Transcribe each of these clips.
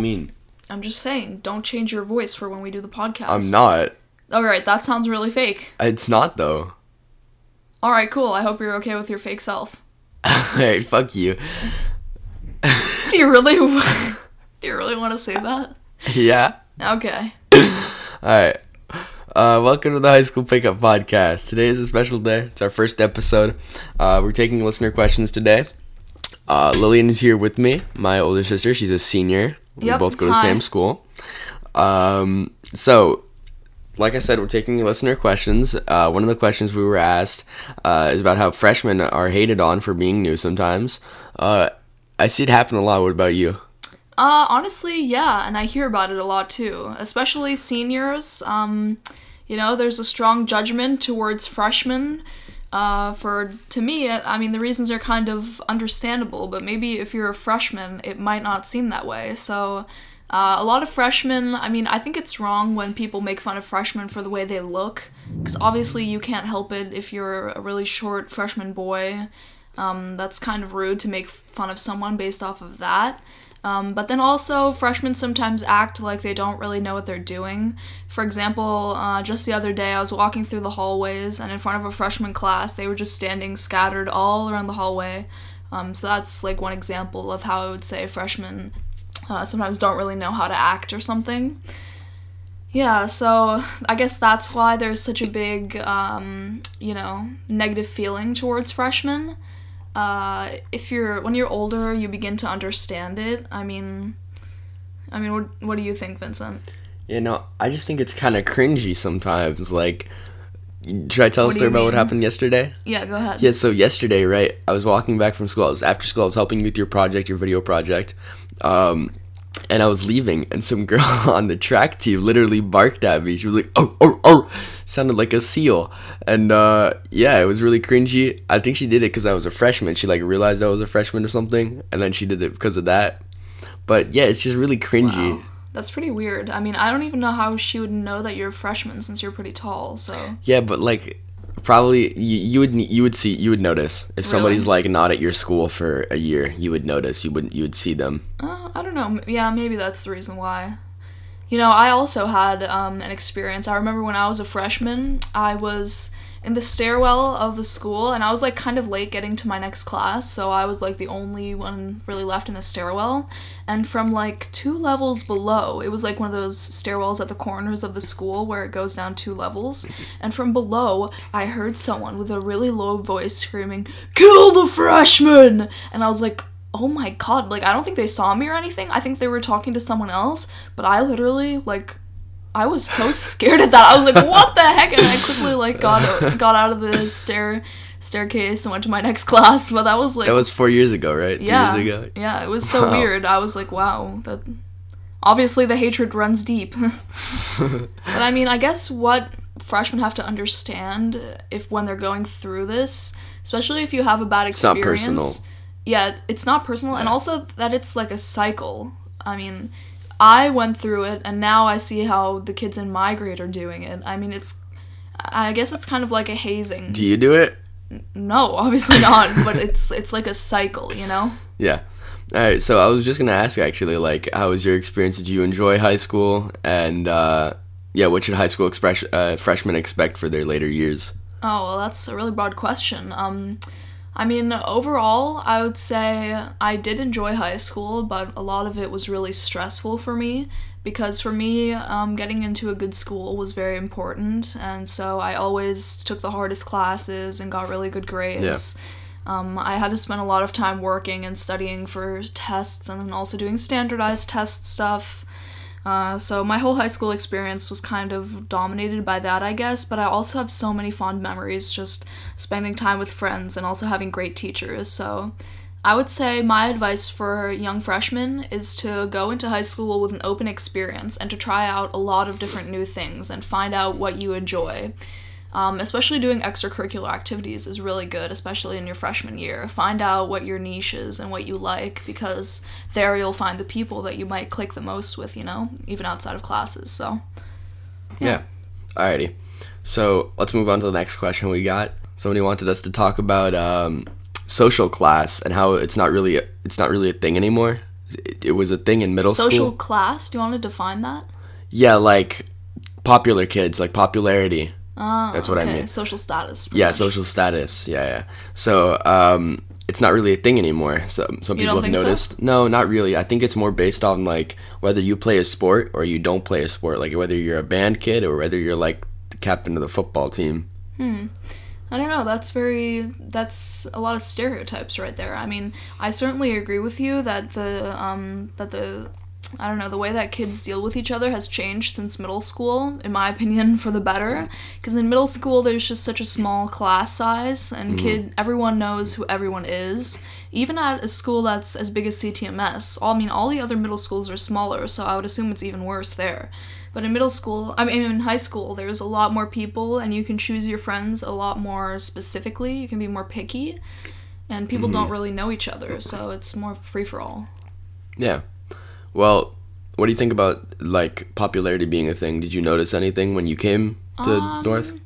mean? I'm just saying, don't change your voice for when we do the podcast. I'm not. All right, that sounds really fake. It's not though. All right, cool. I hope you're okay with your fake self. Alright, fuck you. Do you really? do you really want to say that? Yeah. Okay. Alright. Uh, welcome to the High School Pickup Podcast. Today is a special day. It's our first episode. Uh, we're taking listener questions today. Uh, Lillian is here with me, my older sister. She's a senior. We Yep, both go to the same school. Um, so, like I said, we're taking listener questions. Uh, one of the questions we were asked uh, is about how freshmen are hated on for being new sometimes. Uh, I see it happen a lot. What about you? Uh, honestly, yeah, and I hear about it a lot too, especially seniors. Um, you know, there's a strong judgment towards freshmen. Uh, for to me, I mean, the reasons are kind of understandable, but maybe if you're a freshman, it might not seem that way. So, uh, a lot of freshmen. I mean, I think it's wrong when people make fun of freshmen for the way they look, because obviously you can't help it if you're a really short freshman boy. Um, that's kind of rude to make fun of someone based off of that. Um, but then also, freshmen sometimes act like they don't really know what they're doing. For example, uh, just the other day, I was walking through the hallways, and in front of a freshman class, they were just standing scattered all around the hallway. Um, so that's like one example of how I would say freshmen uh, sometimes don't really know how to act or something. Yeah, so I guess that's why there's such a big, um, you know, negative feeling towards freshmen uh, if you're when you're older, you begin to understand it. I mean, I mean, what what do you think, Vincent? You know, I just think it's kind of cringy sometimes. Like, should I tell a What do story about what happened yesterday? Yeah, go ahead. Yeah, so yesterday, right, I was walking back from school. I was after school. I was helping you with your project, your video project. Um, and I was leaving, and some girl on the track team literally barked at me. She was like, "Oh, oh, oh!" Sounded like a seal, and uh, yeah, it was really cringy. I think she did it because I was a freshman. She like realized I was a freshman or something, and then she did it because of that. But yeah, it's just really cringy. Wow. That's pretty weird. I mean, I don't even know how she would know that you're a freshman since you're pretty tall. So Yeah, but like probably you, you would you would see you would notice if somebody's like not at your school for a year, you would notice. You would you would see them. uh, I don't know. Yeah, maybe that's the reason why. You know, I also had um, an experience. I remember when I was a freshman, I was in the stairwell of the school, and I was like kind of late getting to my next class, so I was like the only one really left in the stairwell. And from like two levels below, it was like one of those stairwells at the corners of the school where it goes down two levels. And from below, I heard someone with a really low voice screaming, Kill the freshman! And I was like, oh my god, like I don't think they saw me or anything. I think they were talking to someone else, but I literally like I was so scared at that. I was like, what the heck? And I quickly like got got out of the stair staircase and went to my next class. But that was like That was four years ago, right? Two yeah, years ago. yeah, it was so Wow. weird. I was like, wow, that obviously the hatred runs deep. but I mean, I guess what freshmen have to understand if when they're going through this, especially if you have a bad not experience. personal. Yeah, it's not personal, and also that it's like a cycle. I mean, I went through it, and now I see how the kids in my grade are doing it. I mean, it's. I guess it's kind of like a hazing. Do you do it? No, obviously not. but it's it's like a cycle, you know. Yeah. All right. So I was just gonna ask actually, like, how was your experience? Did you enjoy high school? And uh, yeah, what should high school express, uh, freshmen expect for their later years? Oh, well, that's a really broad question. Um, I mean, overall, I would say I did enjoy high school, but a lot of it was really stressful for me because for me, um, getting into a good school was very important, and so I always took the hardest classes and got really good grades. Um, I had to spend a lot of time working and studying for tests and then also doing standardized test stuff. Uh, so my whole high school experience was kind of dominated by that, I guess. But I also have so many fond memories just spending time with friends and also having great teachers. So I would say my advice for young freshmen is to go into high school with an open experience and to try out a lot of different new things and find out what you enjoy. Um, especially doing extracurricular activities is really good, especially in your freshman year. Find out what your niche is and what you like, because there you'll find the people that you might click the most with, you know, even outside of classes. So, Yeah. Alrighty. So let's move on to the next question we got. Somebody wanted us to talk about um, social class and how it's not really a, it's not really a thing anymore. it, it was a thing in middle Social school. Social class? Do you want to define that? Yeah, like popular kids, like popularity. Oh, That's what I mean. Social status. Yeah, much. social status. Yeah, yeah. So, um, it's not really a thing anymore. So some people have think so? noticed. No, not really. I think it's more based on like whether you play a sport or you don't play a sport. Like whether you're a band kid or whether you're like the captain of the football team. Hmm. I don't know. That's very. That's a lot of stereotypes right there. I mean, I certainly agree with you that the um that the I don't know the way that kids deal with each other has changed since middle school, in my opinion, for the better. Because in middle school, there's just such a small class size, and mm-hmm. kid everyone knows who everyone is. Even at a school that's as big as CTMS, all, I mean, all the other middle schools are smaller, so I would assume it's even worse there. But in middle school, I mean, in high school, there's a lot more people, and you can choose your friends a lot more specifically. You can be more picky, and people mm-hmm. don't really know each other, so it's more free for all. Yeah. Well, what do you think about like popularity being a thing? Did you notice anything when you came to Um, North?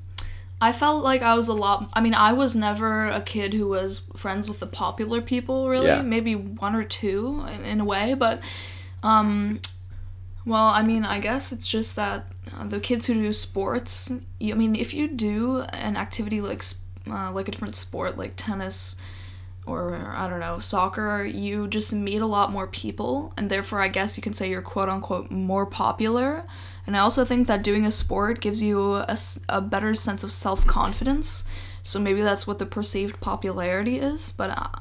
I felt like I was a lot. I mean, I was never a kid who was friends with the popular people, really. Yeah. Maybe one or two in, in a way, but, um, well, I mean, I guess it's just that uh, the kids who do sports. You, I mean, if you do an activity like uh, like a different sport, like tennis or I don't know, soccer, you just meet a lot more people, and therefore, I guess you can say you're quote unquote more popular. And I also think that doing a sport gives you a, a better sense of self confidence. So maybe that's what the perceived popularity is. But I,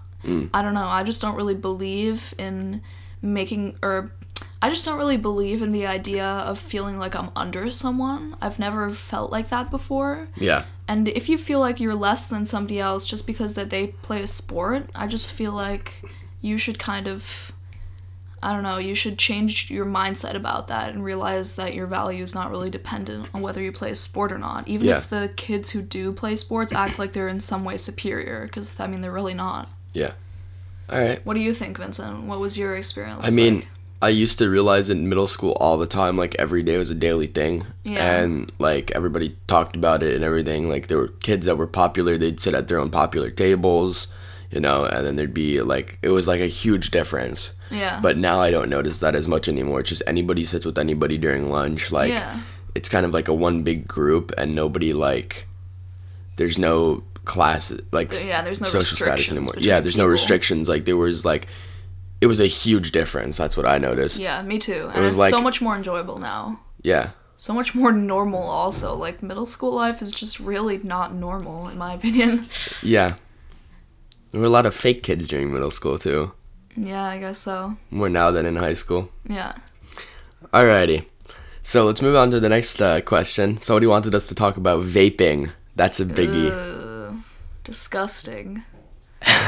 I don't know. I just don't really believe in making, or I just don't really believe in the idea of feeling like I'm under someone. I've never felt like that before. Yeah. And if you feel like you're less than somebody else just because that they play a sport, I just feel like you should kind of I don't know, you should change your mindset about that and realize that your value is not really dependent on whether you play a sport or not. Even Yeah. if the kids who do play sports act like they're in some way superior because I mean they're really not. Yeah. All right. What do you think, Vincent? What was your experience? I mean, like? I used to realize in middle school all the time, like every day was a daily thing. Yeah. And like everybody talked about it and everything. Like there were kids that were popular, they'd sit at their own popular tables, you know, and then there'd be like, it was like a huge difference. yeah. But now I don't notice that as much anymore. It's just anybody sits with anybody during lunch. Like, yeah. it's kind of like a one big group and nobody like, there's no class, like Yeah, there's no social status anymore. Yeah, there's no restrictions. Like there was like, it was a huge difference. That's what I noticed. Yeah, me too. And was it's like- so much more enjoyable now. Yeah. so much more normal also like middle school life is just really not normal in my opinion Yeah. There were a lot of fake kids during middle school too. yeah i guess so More now than in high school. yeah Alrighty. So let's move on to the next uh, question. Somebody wanted us to talk about vaping. That's a biggie. Ugh, disgusting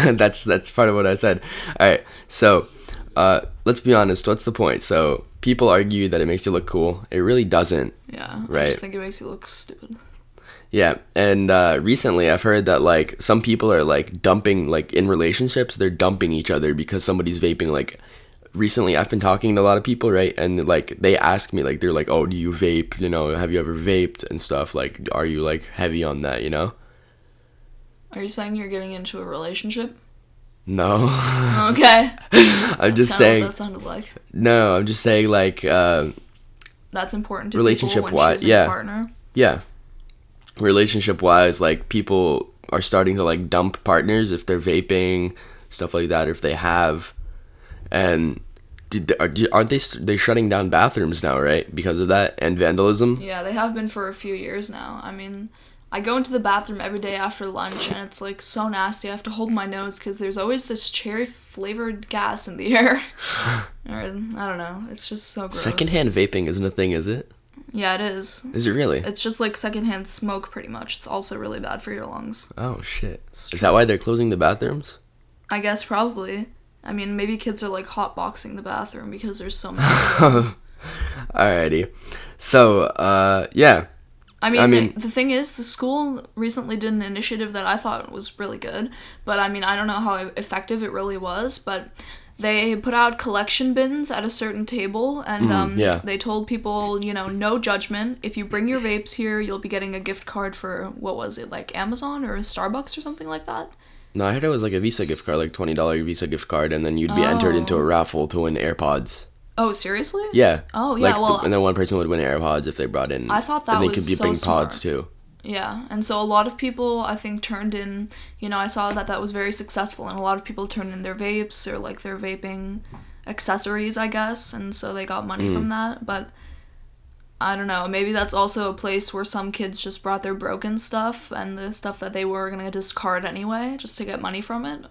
that's that's part of what I said. All right. So, uh, let's be honest. What's the point? So people argue that it makes you look cool. It really doesn't. yeah Right. i just think it makes you look stupid Yeah. And uh, recently, I've heard that like some people are like dumping like in relationships. They're dumping each other because somebody's vaping. Like recently, I've been talking to a lot of people, right? And like they ask me like they're like, "Oh, do you vape? You know, have you ever vaped and stuff? Like, are you like heavy on that? You know?" Are you saying you're getting into a relationship No. okay I'm just saying. what that sounded like No, I'm just saying like. Uh, that's important to relationship wise. yeah. partner yeah relationship wise like people are starting to like dump partners if they're vaping stuff like that if they have and did, are, aren't they They're shutting down bathrooms now right because of that and vandalism yeah they have been for a few years now i mean I go into the bathroom every day after lunch and it's like so nasty. I have to hold my nose because there's always this cherry flavored gas in the air. or I don't know. It's just so gross. secondhand vaping isn't a thing is it Yeah, it is. is it really It's just like secondhand smoke, pretty much. It's also really bad for your lungs. oh shit is that why they're closing the bathrooms I guess probably. I mean, maybe kids are like hotboxing the bathroom because there's so many. alrighty so uh yeah I mean, I mean- the, the thing is, the school recently did an initiative that I thought was really good, but I mean, I don't know how effective it really was, but they put out collection bins at a certain table and um, Mm-hmm, yeah. they told people, you know, no judgment. If you bring your vapes here, you'll be getting a gift card for, what was it, like Amazon or Starbucks or something like that? No, I heard it was like a Visa gift card, like twenty dollar Visa gift card, and then you'd be entered into a raffle to win AirPods. Oh, seriously? Yeah. Oh, yeah, Like, well- and then one person would win AirPods if they brought in. I thought that and they was could be so bring smart. pods too. Yeah, and so a lot of people I think turned in, you know, I saw that that was very successful, and a lot of people turned in their vapes or like their vaping accessories, I guess, and so they got money Mm. from that. But I don't know, maybe that's also a place where some kids just brought their broken stuff and the stuff that they were gonna discard anyway, just to get money from it.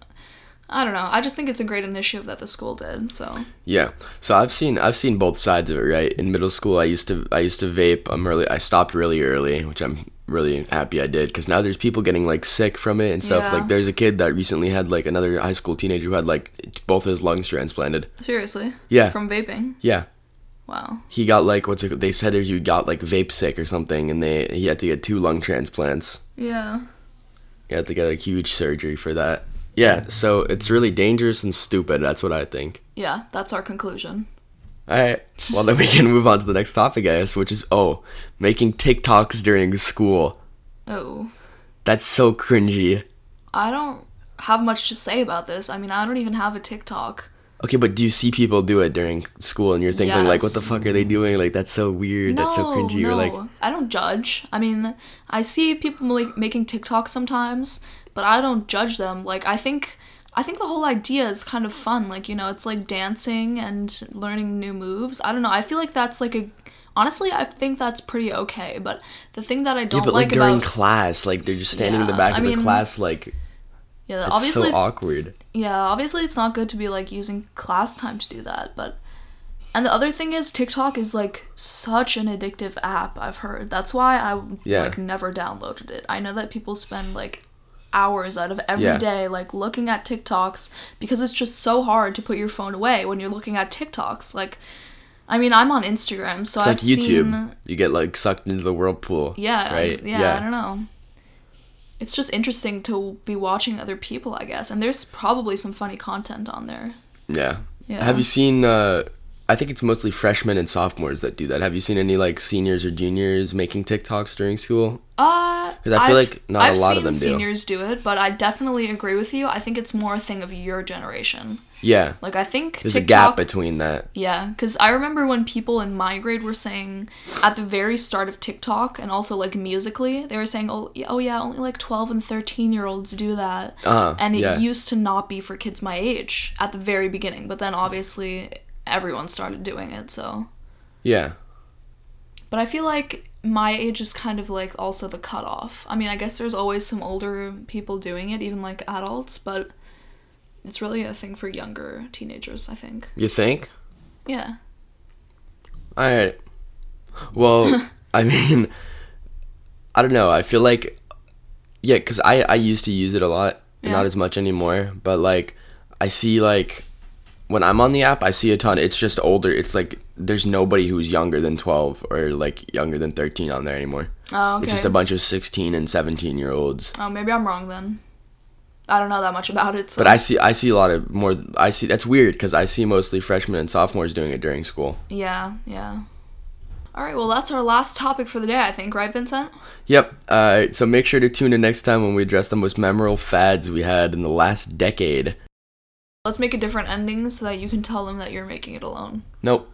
I don't know. I just think it's a great initiative that the school did. So Yeah. So I've seen I've seen both sides of it, right? In middle school, I used to I used to vape. I'm really I stopped really early, which I'm really happy I did because now there's people getting like sick from it and stuff. Yeah. Like there's a kid that recently had like another high school teenager who had like both his lungs transplanted. seriously, Yeah. from vaping. Yeah. Wow. He got like what's it? They said he got like vape sick or something, and they he had to get two lung transplants. Yeah. He had to get a huge surgery for that. Yeah. So it's really dangerous and stupid. That's what I think. Yeah, that's our conclusion. All right. Well, then we can move on to the next topic, I guess, which is oh, making TikToks during school. Oh. That's so cringy. I don't have much to say about this. I mean, I don't even have a TikTok. Okay, but do you see people do it during school, and you're thinking like, what the fuck are they doing? Like that's so weird. that's so cringy. no, Or like, I don't judge. I mean, I see people like making TikToks sometimes, but I don't judge them. Like, I think, I think the whole idea is kind of fun. Like, you know, it's like dancing and learning new moves. I don't know. I feel like that's like a. Honestly, I think that's pretty okay. But the thing that I don't but like, like, during about class, like they're just standing in the back I of the class, like yeah, it's obviously so awkward. Yeah, obviously it's not good to be like using class time to do that, but and the other thing is TikTok is like such an addictive app, I've heard. That's why I Yeah. like never downloaded it. I know that people spend like hours out of every day Yeah. like looking at TikToks because it's just so hard to put your phone away when you're looking at TikToks. Like I mean, I'm on Instagram, so It's I've like YouTube. seen You get like sucked into the whirlpool. yeah, Right. ex- yeah, I don't know. It's just interesting to be watching other people, I guess. And there's probably some funny content on there. Yeah. Yeah. Have you seen? uh I think it's mostly freshmen and sophomores that do that. Have you seen any like seniors or juniors making TikToks during school? Uh, I feel I've- like not a I've lot of them do. seniors do it, but I definitely agree with you. I think it's more a thing of your generation. Yeah. Like I think There's a gap between that. Yeah, because I remember when people in my grade were saying at the very start of TikTok and also like Musical.ly, they were saying, "Oh, yeah, oh yeah, only like twelve and thirteen year olds do that," Uh, and it yeah. used to not be for kids my age at the very beginning. But then obviously everyone started doing it, so. Yeah. But I feel like my age is kind of like also the cutoff. I mean, I guess there's always some older people doing it, even like adults, but it's really a thing for younger teenagers, I think. You think? Yeah. All right. Well, I mean, I don't know. I feel like, yeah, because I I used to use it a lot, Yeah. not as much anymore. But like, I see like when I'm on the app, I see a ton. It's just older. It's like there's nobody who's younger than 12 or like younger than 13 on there anymore. Oh, okay. It's just a bunch of 16 and 17 year olds. oh, maybe I'm wrong then. I don't know that much about it. So. But I see I see a lot of more. I see that's weird because I see mostly freshmen and sophomores doing it during school. Yeah, yeah. All right, well, that's our last topic for the day, I think, right, Vincent? Yep. Uh, so make sure to tune in next time when we address the most memorable fads we had in the last decade. Let's make a different ending so that you can tell them that you're making it alone. Nope.